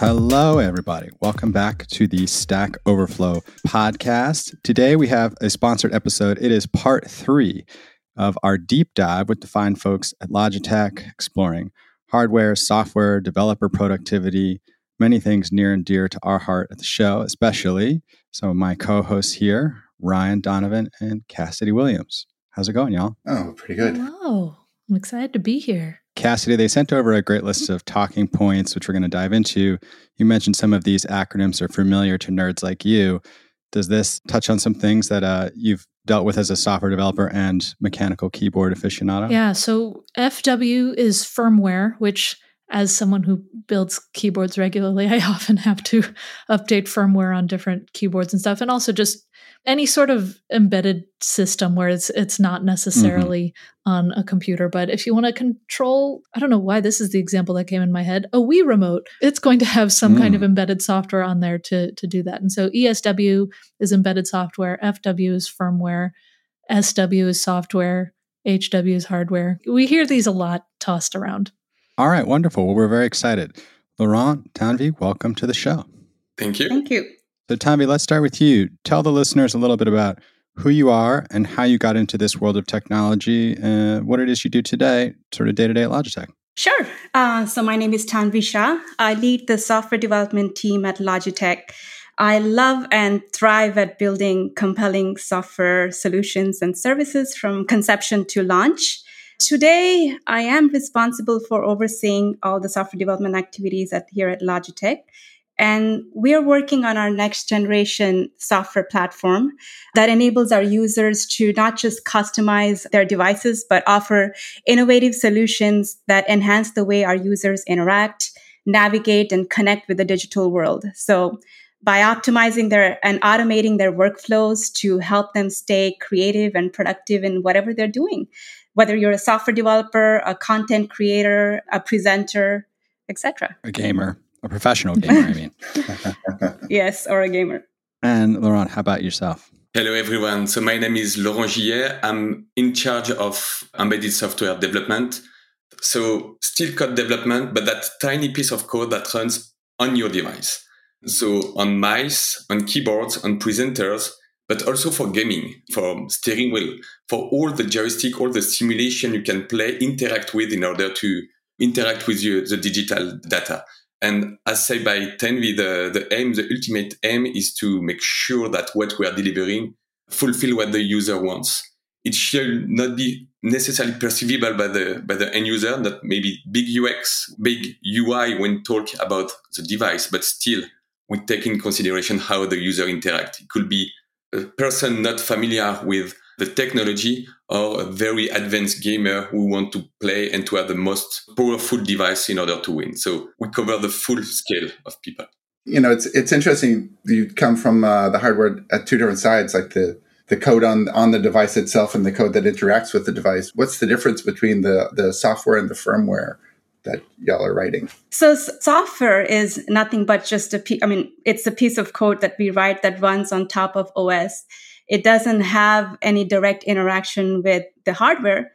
Hello, everybody. Welcome back to the Stack Overflow podcast. Today we have a sponsored episode. It is part three of our deep dive with the fine folks at Logitech, exploring hardware, software, developer productivity, many things near and dear to our heart at the show, especially some of my co hosts here, Ryan Donovan and Cassidy Williams. How's it going, y'all? Oh, pretty good. Hello. I'm excited to be here. Cassidy, they sent over a great list of talking points, which we're going to dive into. You mentioned some of these acronyms are familiar to nerds like you. Does this touch on some things that uh, you've dealt with as a software developer and mechanical keyboard aficionado? Yeah. So FW is firmware, which as someone who builds keyboards regularly, I often have to update firmware on different keyboards and stuff. And also just any sort of embedded system where it's it's not necessarily mm-hmm. on a computer. But if you want to control, I don't know why this is the example that came in my head, a Wii remote, it's going to have some mm. kind of mm. embedded software on there to to do that. And so ESW is embedded software, FW is firmware, SW is software, HW is hardware. We hear these a lot tossed around. All right, wonderful. Well, we're very excited. Laurent, Tanvi, welcome to the show. Thank you. Thank you. So, Tanvi, let's start with you. Tell the listeners a little bit about who you are and how you got into this world of technology and what it is you do today, sort of day to day at Logitech. Sure. Uh, so, my name is Tanvi Shah. I lead the software development team at Logitech. I love and thrive at building compelling software solutions and services from conception to launch. Today, I am responsible for overseeing all the software development activities at here at Logitech. And we're working on our next generation software platform that enables our users to not just customize their devices, but offer innovative solutions that enhance the way our users interact, navigate, and connect with the digital world. So by optimizing their and automating their workflows to help them stay creative and productive in whatever they're doing whether you're a software developer, a content creator, a presenter, etc. A gamer, a professional gamer, I mean. yes, or a gamer. And Laurent, how about yourself? Hello, everyone. So my name is Laurent Gillet. I'm in charge of embedded software development. So still code development, but that tiny piece of code that runs on your device. So on mice, on keyboards, on presenters, but also for gaming, for steering wheel, for all the joystick, all the simulation you can play, interact with in order to interact with you, the digital data. And as said by Tanvi, the, the aim, the ultimate aim is to make sure that what we are delivering fulfill what the user wants. It should not be necessarily perceivable by the by the end user, that maybe big UX, big UI when talk about the device, but still we take in consideration how the user interact. It could be a person not familiar with the technology or a very advanced gamer who want to play and to have the most powerful device in order to win. So we cover the full scale of people. You know, it's it's interesting. You come from uh, the hardware at two different sides, like the the code on on the device itself and the code that interacts with the device. What's the difference between the the software and the firmware? that y'all are writing? So software is nothing but just a piece. I mean, it's a piece of code that we write that runs on top of OS. It doesn't have any direct interaction with the hardware.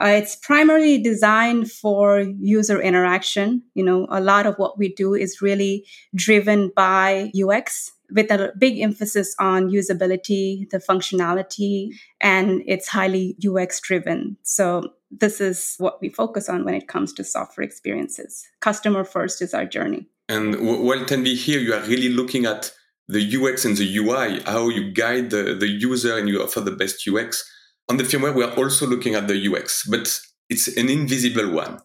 Uh, it's primarily designed for user interaction. You know, a lot of what we do is really driven by UX with a big emphasis on usability, the functionality, and it's highly UX driven. So this is what we focus on when it comes to software experiences. Customer first is our journey. And while Tanvi here, you are really looking at the UX and the UI, how you guide the, the user and you offer the best UX. On the firmware, we are also looking at the UX, but it's an invisible one.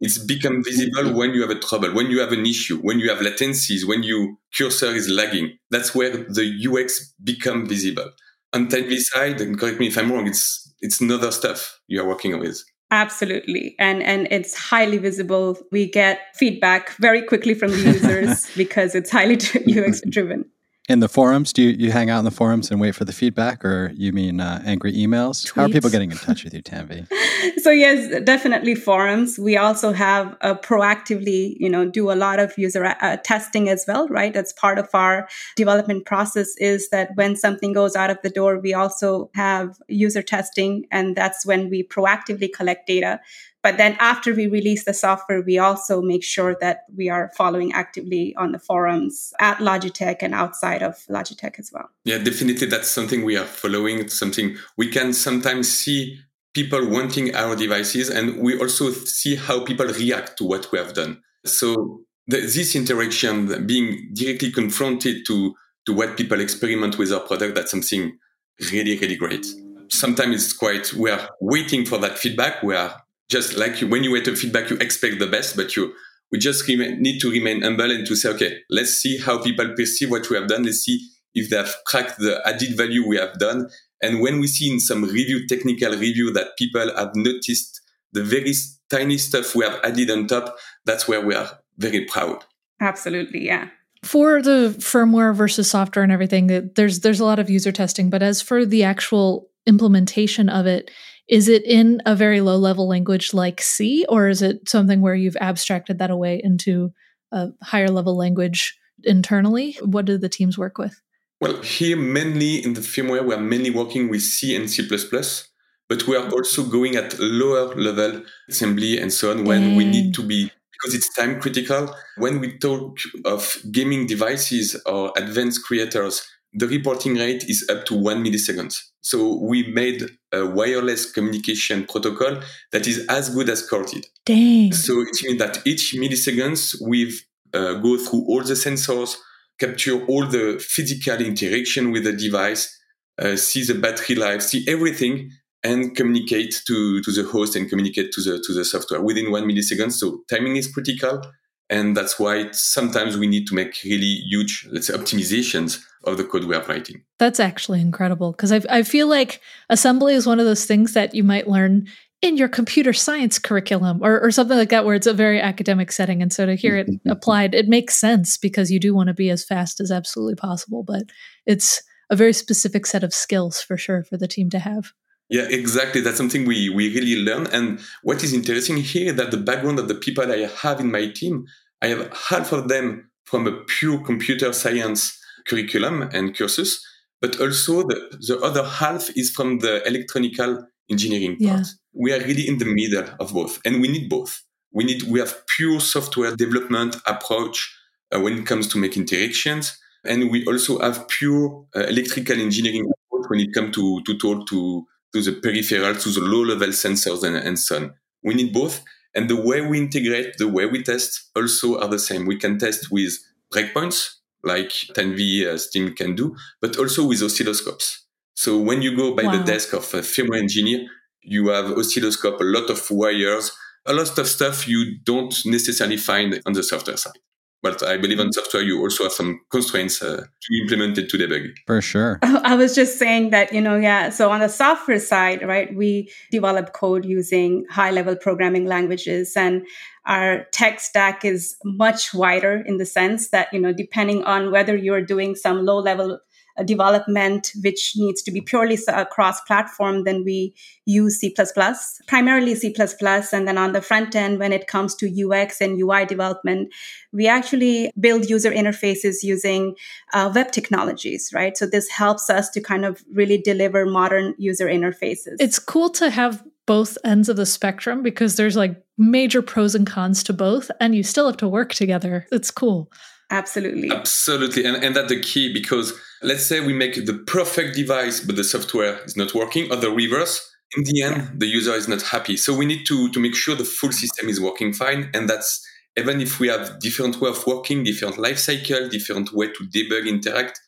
It's become visible when you have a trouble, when you have an issue, when you have latencies, when your cursor is lagging. That's where the UX become visible. On Tanvi's side, and correct me if I'm wrong, it's it's another stuff you are working with. Absolutely. And and it's highly visible. We get feedback very quickly from the users because it's highly UX driven in the forums do you, you hang out in the forums and wait for the feedback or you mean uh, angry emails? Tweets. how are people getting in touch with you tanvi? So yes definitely forums. We also have a proactively you know do a lot of user uh, testing as well right? That's part of our development process is that when something goes out of the door we also have user testing and that's when we proactively collect data But then after we release the software, we also make sure that we are following actively on the forums at Logitech and outside of Logitech as well. Yeah, definitely. That's something we are following. It's something we can sometimes see people wanting our devices, and we also see how people react to what we have done. So the, this interaction, being directly confronted to to what people experiment with our product, that's something really, really great. Sometimes it's quite, we are waiting for that feedback. We are just like you, when you wait a feedback, you expect the best, but you, we just remain, need to remain humble and to say, okay, let's see how people perceive what we have done. Let's see if they have cracked the added value we have done. And when we see in some review, technical review that people have noticed the very tiny stuff we have added on top, that's where we are very proud. Absolutely. Yeah for the firmware versus software and everything there's there's a lot of user testing but as for the actual implementation of it is it in a very low level language like c or is it something where you've abstracted that away into a higher level language internally what do the teams work with well here mainly in the firmware we're mainly working with c and c++ but we are also going at lower level assembly and so on when Dang. we need to be because it's time critical. When we talk of gaming devices or advanced creators, the reporting rate is up to one millisecond. So we made a wireless communication protocol that is as good as corded. Dang. So it means that each milliseconds we uh, go through all the sensors, capture all the physical interaction with the device, uh, see the battery life, see everything, and communicate to, to the host and communicate to the to the software within one millisecond. So timing is critical. And that's why sometimes we need to make really huge, let's say, optimizations of the code we are writing. That's actually incredible because I, I feel like assembly is one of those things that you might learn in your computer science curriculum or, or something like that, where it's a very academic setting. And so to hear it mm-hmm. applied, it makes sense because you do want to be as fast as absolutely possible. But it's a very specific set of skills for sure for the team to have. Yeah, exactly. That's something we, we really learn. And what is interesting here is that the background of the people I have in my team, I have half of them from a pure computer science curriculum and courses, but also the, the other half is from the electronical engineering part. Yeah. We are really in the middle of both, and we need both. We need we have pure software development approach uh, when it comes to make interactions, and we also have pure uh, electrical engineering approach when it comes to to talk to to the peripheral, to the low level sensors and, and so on. We need both. And the way we integrate, the way we test also are the same. We can test with breakpoints, like Tanvi uh, Steam can do, but also with oscilloscopes. So when you go by wow. the desk of a firmware engineer, you have oscilloscope, a lot of wires, a lot of stuff you don't necessarily find on the software side. But I believe on software, you also have some constraints uh, to implement it to debug. For sure. I was just saying that, you know, yeah. So on the software side, right, we develop code using high level programming languages and our tech stack is much wider in the sense that, you know, depending on whether you're doing some low level development which needs to be purely cross platform, then we use C++, primarily C++. And then on the front end, when it comes to UX and UI development, we actually build user interfaces using uh, web technologies, right? So this helps us to kind of really deliver modern user interfaces. It's cool to have both ends of the spectrum because there's like major pros and cons to both, and you still have to work together. It's cool. Absolutely. Absolutely. And, and that's the key because let's say we make the perfect device, but the software is not working, or the reverse. In the end, yeah. the user is not happy. So we need to, to make sure the full system is working fine. And that's even if we have different way of working, different life cycle, different way to debug, interact,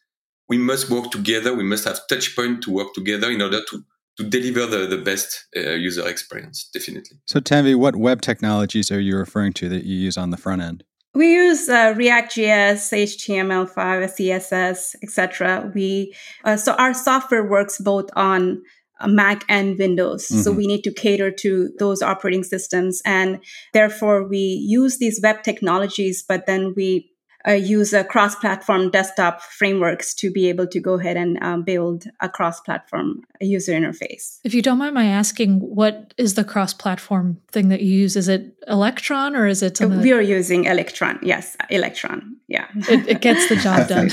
we must work together. We must have touch point to work together in order to to deliver the, the best uh, user experience, definitely. So, Tanvi, what web technologies are you referring to that you use on the front end? We use uh, React.js, HTML5, CSS, etc. We uh, so our software works both on uh, Mac and Windows. Mm-hmm. So we need to cater to those operating systems, and therefore we use these web technologies, but then we uh, use a cross-platform desktop frameworks to be able to go ahead and um, build a cross-platform user interface. If you don't mind my asking, what is the cross-platform thing that you use? Is it Electron or is it something? We are using Electron. Yes, Electron. Yeah, it, it gets the job done.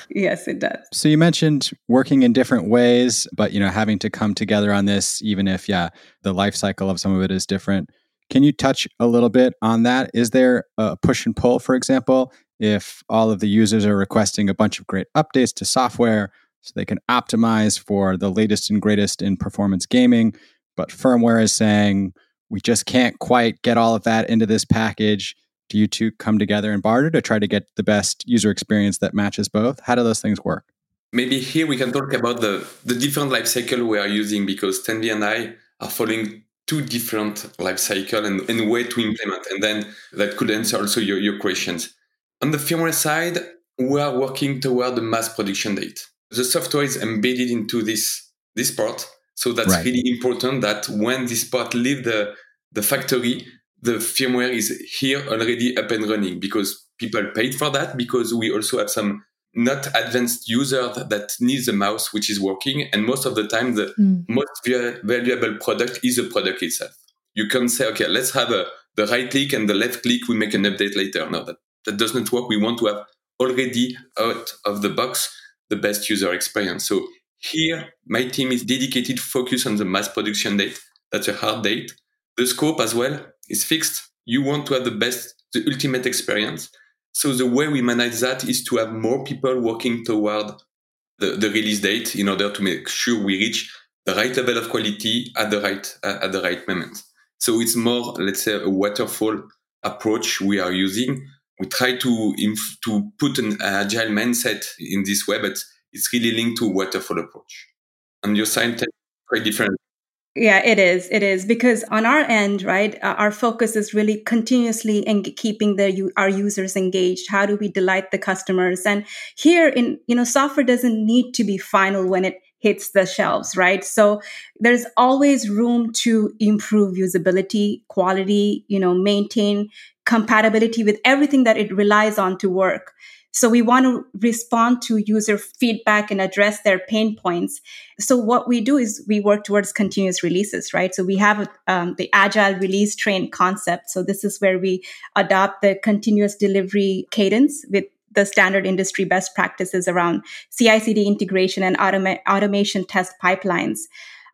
yes, it does. So you mentioned working in different ways, but you know having to come together on this, even if yeah, the life cycle of some of it is different. Can you touch a little bit on that? Is there a push and pull, for example, if all of the users are requesting a bunch of great updates to software so they can optimize for the latest and greatest in performance gaming, but firmware is saying we just can't quite get all of that into this package? Do you two come together and barter to try to get the best user experience that matches both? How do those things work? Maybe here we can talk about the, the different life cycle we are using because Tanvi and I are following two different life cycle and, and way to implement. And then that could answer also your, your questions. On the firmware side, we are working toward the mass production date. The software is embedded into this, this part. So that's right. really important that when this part leaves the, the factory, the firmware is here already up and running because people paid for that because we also have some not advanced user that needs a mouse which is working and most of the time the mm. most valuable product is the product itself you can say okay let's have a the right click and the left click we make an update later no that, that does not work we want to have already out of the box the best user experience. So here my team is dedicated focus on the mass production date. That's a hard date. The scope as well is fixed. You want to have the best the ultimate experience. So the way we manage that is to have more people working toward the, the release date in order to make sure we reach the right level of quality at the right uh, at the right moment. So it's more, let's say, a waterfall approach we are using. We try to inf- to put an agile mindset in this way, but it's really linked to waterfall approach. And your side quite different yeah, it is. It is because on our end, right, uh, our focus is really continuously in keeping the our users engaged. How do we delight the customers? And here, in you know, software doesn't need to be final when it hits the shelves, right? So there's always room to improve usability, quality, you know, maintain compatibility with everything that it relies on to work. So we want to respond to user feedback and address their pain points. So what we do is we work towards continuous releases, right? So we have um, the agile release train concept. So this is where we adopt the continuous delivery cadence with the standard industry best practices around CI/CD integration and automa- automation test pipelines.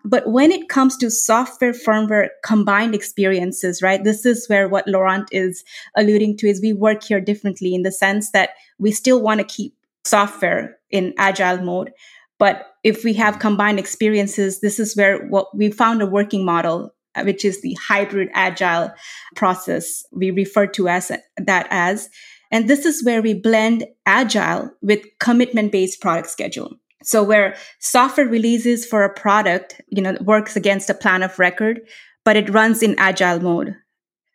But when it comes to software firmware combined experiences, right, this is where what Laurent is alluding to is we work here differently in the sense that we still want to keep software in agile mode. But if we have combined experiences, this is where what we found a working model, which is the hybrid agile process we refer to as that as. And this is where we blend agile with commitment based product schedule. So where software releases for a product, you know, works against a plan of record, but it runs in agile mode.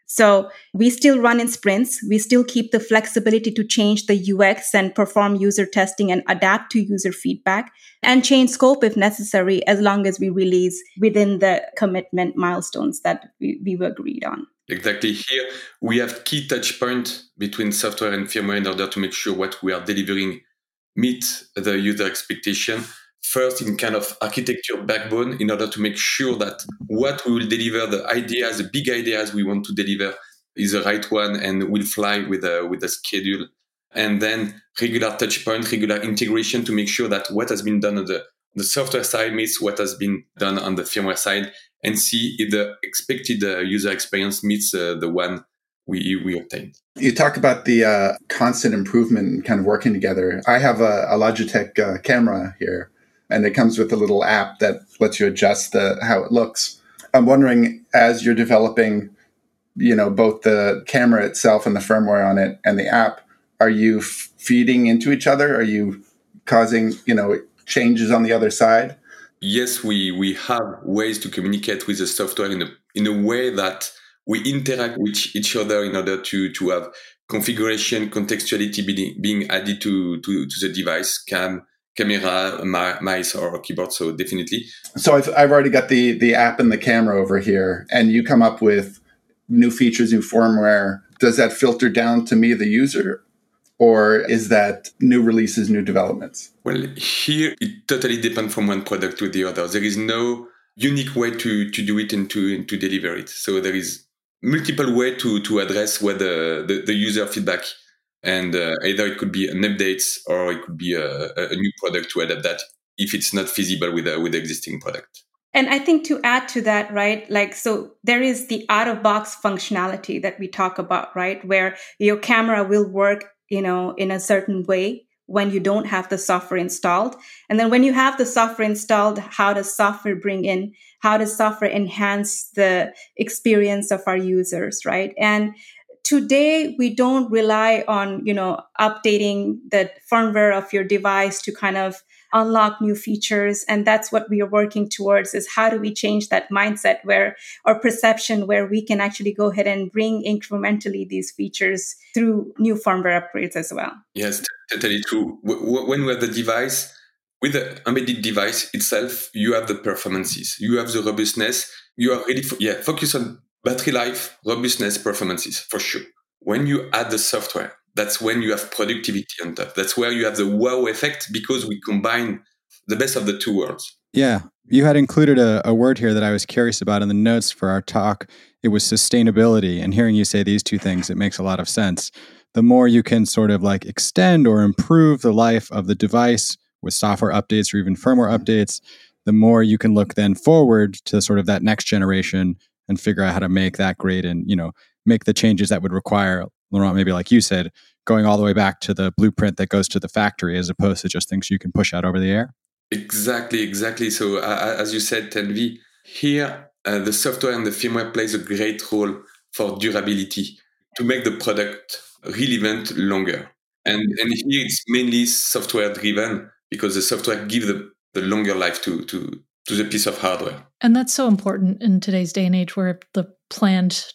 So we still run in sprints. We still keep the flexibility to change the UX and perform user testing and adapt to user feedback and change scope if necessary, as long as we release within the commitment milestones that we, we agreed on. Exactly. Here we have key touch point between software and firmware in order to make sure what we are delivering meet the user expectation first in kind of architecture backbone in order to make sure that what we will deliver, the ideas, the big ideas we want to deliver is the right one and will fly with a, with a schedule. And then regular touch point, regular integration to make sure that what has been done on the, the software side meets what has been done on the firmware side and see if the expected uh, user experience meets uh, the one we, we obtained. You talk about the uh, constant improvement and kind of working together. I have a, a Logitech uh, camera here, and it comes with a little app that lets you adjust the, how it looks. I'm wondering, as you're developing, you know, both the camera itself and the firmware on it and the app, are you f- feeding into each other? Are you causing, you know, changes on the other side? Yes, we we have ways to communicate with the software in a in a way that we interact with each other in order to to have configuration contextuality being, being added to, to to the device cam camera mouse or keyboard so definitely so I've, I've already got the the app and the camera over here and you come up with new features new firmware does that filter down to me the user or is that new releases new developments? Well here it totally depends from one product to the other. There is no unique way to to do it and to, and to deliver it. So there is multiple way to to address what the, the, the user feedback and uh, either it could be an update or it could be a, a, new product to adapt that if it's not feasible with a, with the existing product. And I think to add to that, right, like, so there is the out of box functionality that we talk about, right, where your camera will work, you know, in a certain way when you don't have the software installed. And then when you have the software installed, how does software bring in, how does software enhance the experience of our users, right? And today we don't rely on, you know, updating the firmware of your device to kind of unlock new features and that's what we are working towards is how do we change that mindset where or perception where we can actually go ahead and bring incrementally these features through new firmware upgrades as well. Yes totally true. When we have the device with the embedded device itself you have the performances. You have the robustness. You are really fo- yeah focus on battery life robustness performances for sure. When you add the software that's when you have productivity on top. That's where you have the wow effect because we combine the best of the two worlds. Yeah. You had included a, a, word here that I was curious about in the notes for our talk. It was sustainability. And hearing you say these two things, it makes a lot of sense. The more you can sort of like extend or improve the life of the device with software updates or even firmware updates, the more you can look then forward to sort of that next generation and figure out how to make that great and, you know, make the changes that would require Laurent, maybe like you said, going all the way back to the blueprint that goes to the factory as opposed to just things you can push out over the air? Exactly, exactly. So, uh, as you said, Tanvi, here uh, the software and the firmware plays a great role for durability to make the product relevant longer. And, and here it's mainly software driven because the software gives the, the longer life to, to, to the piece of hardware. And that's so important in today's day and age where the planned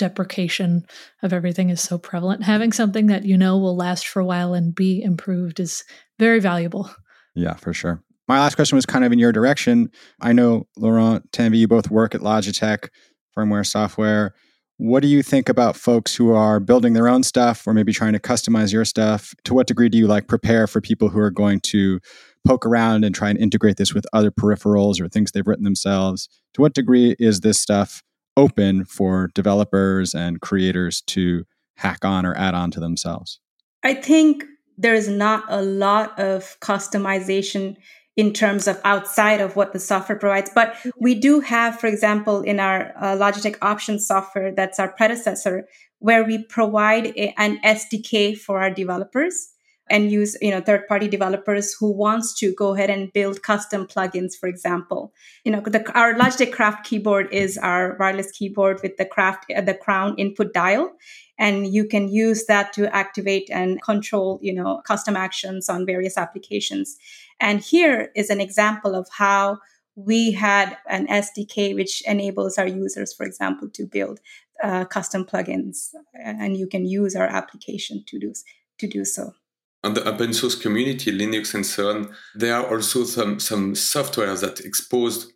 deprecation of everything is so prevalent. Having something that you know will last for a while and be improved is very valuable. Yeah, for sure. My last question was kind of in your direction. I know Laurent, Tanvi, you both work at Logitech, firmware, software. What do you think about folks who are building their own stuff or maybe trying to customize your stuff? To what degree do you like prepare for people who are going to poke around and try and integrate this with other peripherals or things they've written themselves? To what degree is this stuff open for developers and creators to hack on or add on to themselves? I think there's not a lot of customization in terms of outside of what the software provides. But we do have, for example, in our uh, Logitech Options software, that's our predecessor, where we provide a, an SDK for our developers and use you know third party developers who wants to go ahead and build custom plugins for example. You know the, our logitech craft keyboard is our wireless keyboard with the craft uh, the crown input dial and you can use that to activate and control you know custom actions on various applications. And here is an example of how we had an SDK which enables our users, for example, to build uh, custom plugins, and you can use our application to do to do so on the open source community, Linux and so on, there are also some some softwares that exposed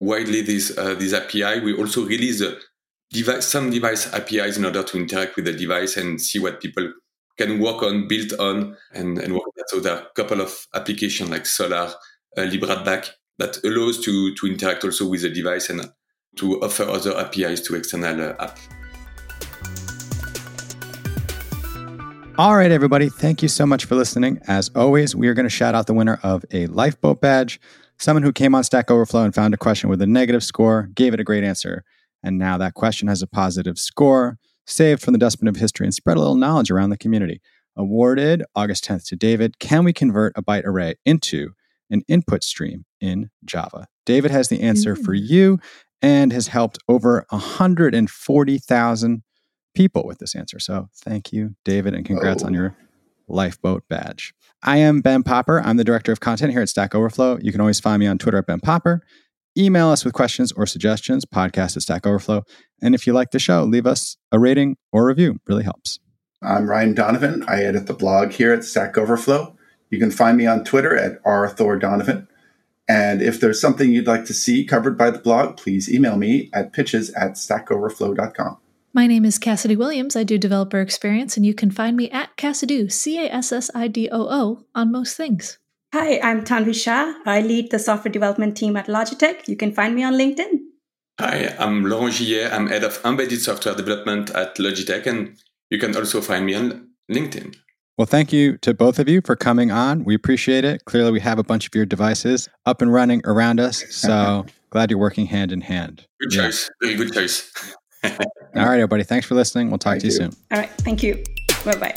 widely this uh, this API. We also release device, some device APIs in order to interact with the device and see what people can work on, build on, and, and work on. So there are a couple of applications like Solaar, uh, that allows to to interact also with the device and to offer other APIs to external uh, apps. All right, everybody. Thank you so much for listening. As always, we are going to shout out the winner of a lifeboat badge, someone who came on Stack Overflow and found a question with a negative score, gave it a great answer, and now that question has a positive score, saved from the dustbin of history and spread a little knowledge around the community. Awarded August 10th to David. Can we convert a byte array into an input stream in Java? David has the answer mm-hmm. for you and has helped over 140,000 people with this answer. So thank you, David, and congrats oh. on your lifeboat badge. I am Ben Popper. I'm the director of content here at Stack Overflow. You can always find me on Twitter at Ben Popper. Email us with questions or suggestions, podcast at Stack Overflow. And if you like the show, leave us a rating or review. Really helps. I'm Ryan Donovan. I edit the blog here at Stack Overflow. You can find me on Twitter at rthordonovan. And if there's something you'd like to see covered by the blog, please email me at pitches at stackoverflow.com. My name is Cassidy Williams. I do developer experience, and you can find me at Cassidoo, C A S S I D O O, on most things. Hi, I'm Tanvi Shah. I lead the software development team at Logitech. You can find me on LinkedIn. Hi, I'm Laurent Gillet. I'm head of embedded software development at Logitech, and you can also find me on LinkedIn. Well, thank you to both of you for coming on. We appreciate it. Clearly, we have a bunch of your devices up and running around us. So glad you're working hand in hand. Good yeah. choice. Very good choice. All right, everybody. Thanks for listening. We'll talk Thank to you, you soon. All right. Thank you. Bye bye.